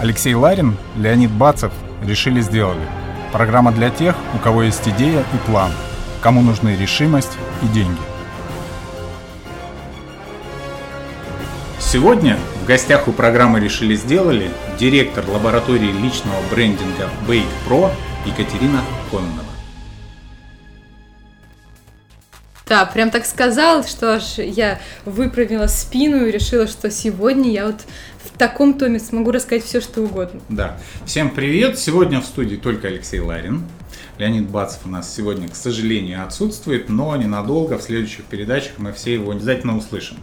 Алексей Ларин, Леонид Бацев решили сделали. Программа для тех, у кого есть идея и план, кому нужны решимость и деньги. Сегодня в гостях у программы «Решили сделали» директор лаборатории личного брендинга Bake Pro Екатерина Кононова. Да, прям так сказал, что аж я выправила спину и решила, что сегодня я вот в таком томе смогу рассказать все, что угодно. Да. Всем привет. Сегодня в студии только Алексей Ларин. Леонид Бацев у нас сегодня, к сожалению, отсутствует, но ненадолго. В следующих передачах мы все его обязательно услышим.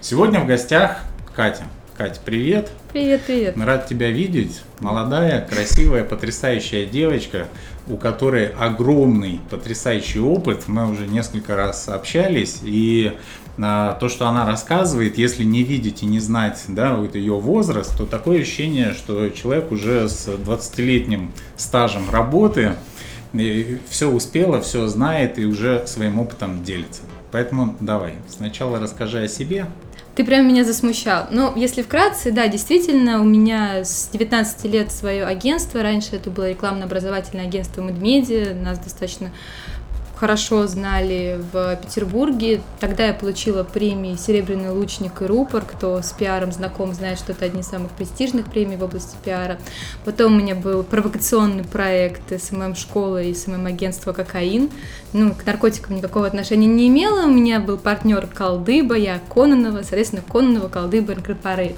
Сегодня в гостях Катя. Катя, привет. Привет, привет. Рад тебя видеть. Молодая, красивая, потрясающая девочка, у которой огромный, потрясающий опыт. Мы уже несколько раз общались, и а, то, что она рассказывает, если не видеть и не знать да, вот ее возраст, то такое ощущение, что человек уже с 20-летним стажем работы все успела, все знает и уже своим опытом делится. Поэтому давай, сначала расскажи о себе, ты прям меня засмущал. Ну, если вкратце, да, действительно, у меня с 19 лет свое агентство. Раньше это было рекламно-образовательное агентство Медмеди. Нас достаточно хорошо знали в Петербурге. Тогда я получила премии «Серебряный лучник» и «Рупор». Кто с пиаром знаком, знает, что это одни из самых престижных премий в области пиара. Потом у меня был провокационный проект SMM школы и SMM агентства «Кокаин». Ну, к наркотикам никакого отношения не имела. У меня был партнер Колдыба, я Кононова, соответственно, Кононова Колдыба Incorporate.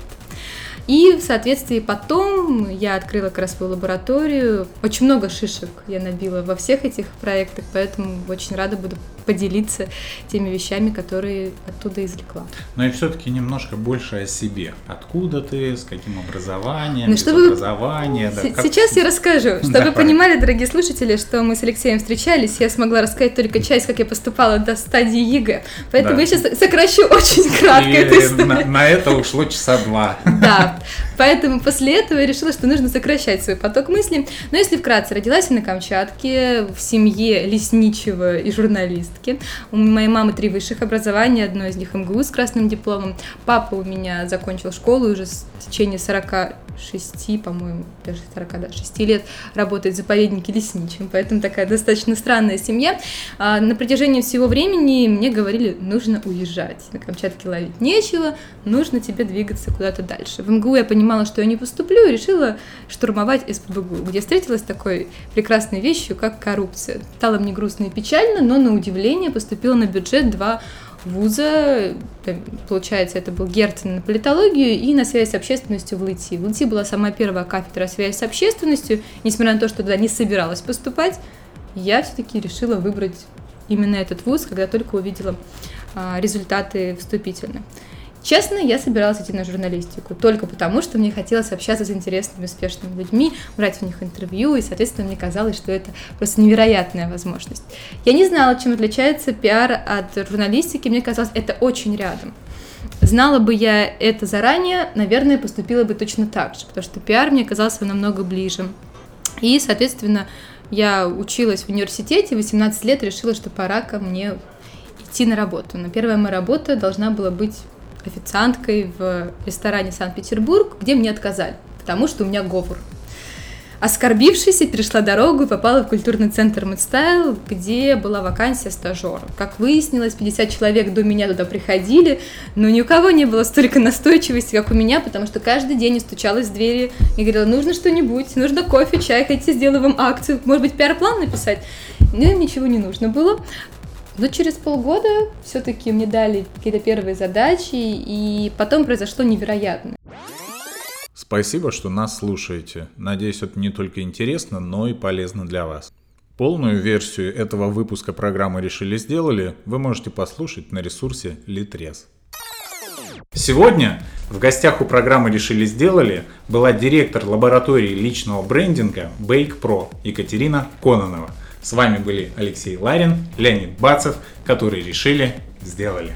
И, в соответствии, потом я открыла как раз свою лабораторию. Очень много шишек я набила во всех этих проектах, поэтому очень рада буду поделиться теми вещами, которые оттуда извлекла. Но и все-таки немножко больше о себе. Откуда ты, с каким образованием, ну, чтобы... образования. Да, как... Сейчас я расскажу, чтобы вы понимали, дорогие слушатели, что мы с Алексеем встречались, я смогла рассказать только часть, как я поступала до стадии ЕГЭ. Поэтому да. я сейчас сокращу очень кратко и эту историю. На, на это ушло часа два. Да, поэтому после этого я решила, что нужно сокращать свой поток мыслей. Но если вкратце, родилась я на Камчатке в семье лесничего и журналиста журналистки. У моей мамы три высших образования, одно из них МГУ с красным дипломом. Папа у меня закончил школу уже в течение 46, по-моему, даже 46 лет работает в заповеднике лесничим, поэтому такая достаточно странная семья. А на протяжении всего времени мне говорили, нужно уезжать, на Камчатке ловить нечего, нужно тебе двигаться куда-то дальше. В МГУ я понимала, что я не поступлю, и решила штурмовать СПБГУ, где встретилась такой прекрасной вещью, как коррупция. Стало мне грустно и печально, но на удивление поступила на бюджет два вуза, получается, это был Герцен на политологию и на связь с общественностью в ЛИТИ. В ЛИТИ была самая первая кафедра связи с общественностью, несмотря на то, что туда не собиралась поступать, я все-таки решила выбрать именно этот вуз, когда только увидела а, результаты вступительные. Честно, я собиралась идти на журналистику только потому, что мне хотелось общаться с интересными, успешными людьми, брать у них интервью, и, соответственно, мне казалось, что это просто невероятная возможность. Я не знала, чем отличается пиар от журналистики, мне казалось, это очень рядом. Знала бы я это заранее, наверное, поступила бы точно так же, потому что пиар мне казался намного ближе. И, соответственно, я училась в университете, 18 лет решила, что пора ко мне идти на работу. Но первая моя работа должна была быть официанткой в ресторане Санкт-Петербург, где мне отказали, потому что у меня говор. Оскорбившись, перешла дорогу и попала в культурный центр Мэдстайл, где была вакансия стажера. Как выяснилось, 50 человек до меня туда приходили, но ни у кого не было столько настойчивости, как у меня, потому что каждый день я стучалась в двери и говорила, нужно что-нибудь, нужно кофе, чай, хотите, сделаю вам акцию, может быть, пиар-план написать? Им ничего не нужно было. Но через полгода все-таки мне дали какие-то первые задачи, и потом произошло невероятное. Спасибо, что нас слушаете. Надеюсь, это не только интересно, но и полезно для вас. Полную версию этого выпуска программы «Решили сделали» вы можете послушать на ресурсе Литрес. Сегодня в гостях у программы «Решили сделали» была директор лаборатории личного брендинга Bake Pro Екатерина Кононова – с вами были Алексей Ларин, Леонид Бацев, которые решили, сделали.